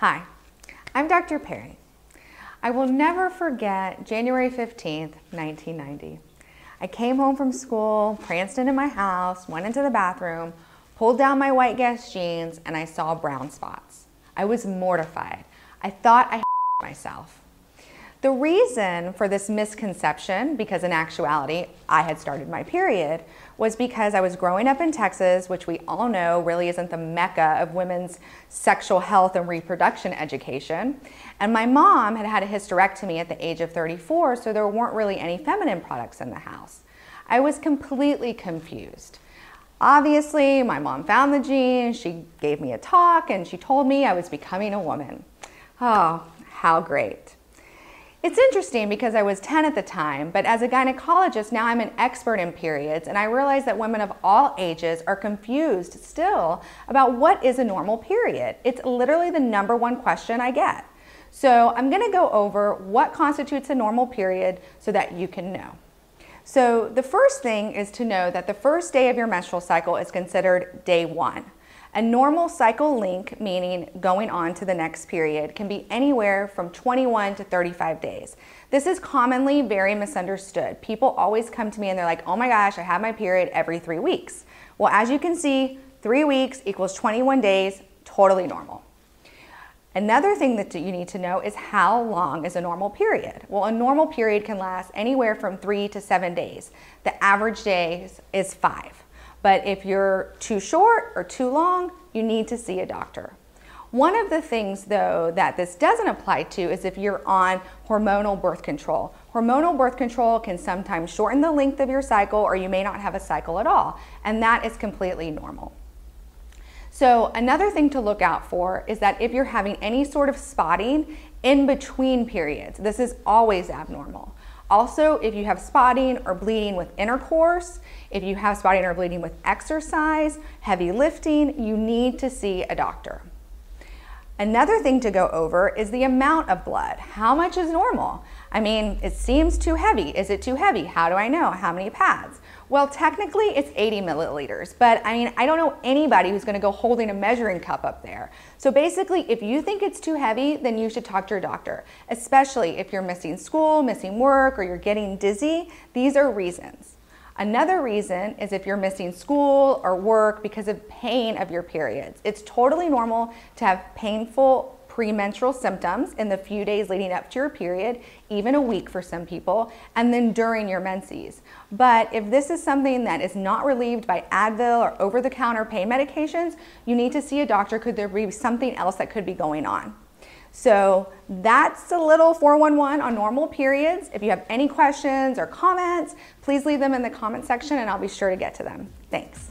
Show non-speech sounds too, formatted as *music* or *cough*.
Hi, I'm Dr. Perry. I will never forget January 15th, 1990. I came home from school, pranced into my house, went into the bathroom, pulled down my white Guess jeans, and I saw brown spots. I was mortified. I thought I *laughs* myself. The reason for this misconception, because in actuality I had started my period, was because I was growing up in Texas, which we all know really isn't the mecca of women's sexual health and reproduction education. And my mom had had a hysterectomy at the age of 34, so there weren't really any feminine products in the house. I was completely confused. Obviously, my mom found the gene, she gave me a talk, and she told me I was becoming a woman. Oh, how great. It's interesting because I was 10 at the time, but as a gynecologist, now I'm an expert in periods, and I realize that women of all ages are confused still about what is a normal period. It's literally the number one question I get. So I'm gonna go over what constitutes a normal period so that you can know. So the first thing is to know that the first day of your menstrual cycle is considered day one. A normal cycle length, meaning going on to the next period, can be anywhere from 21 to 35 days. This is commonly very misunderstood. People always come to me and they're like, oh my gosh, I have my period every three weeks. Well, as you can see, three weeks equals 21 days, totally normal. Another thing that you need to know is how long is a normal period? Well, a normal period can last anywhere from three to seven days. The average day is five. But if you're too short or too long, you need to see a doctor. One of the things, though, that this doesn't apply to is if you're on hormonal birth control. Hormonal birth control can sometimes shorten the length of your cycle, or you may not have a cycle at all, and that is completely normal. So, another thing to look out for is that if you're having any sort of spotting in between periods, this is always abnormal. Also, if you have spotting or bleeding with intercourse, if you have spotting or bleeding with exercise, heavy lifting, you need to see a doctor. Another thing to go over is the amount of blood. How much is normal? I mean, it seems too heavy. Is it too heavy? How do I know? How many pads? Well, technically it's 80 milliliters, but I mean, I don't know anybody who's gonna go holding a measuring cup up there. So basically, if you think it's too heavy, then you should talk to your doctor, especially if you're missing school, missing work, or you're getting dizzy. These are reasons. Another reason is if you're missing school or work because of pain of your periods. It's totally normal to have painful premenstrual symptoms in the few days leading up to your period, even a week for some people, and then during your menses. But if this is something that is not relieved by Advil or over the counter pain medications, you need to see a doctor. Could there be something else that could be going on? So that's a little 411 on normal periods. If you have any questions or comments, please leave them in the comment section and I'll be sure to get to them. Thanks.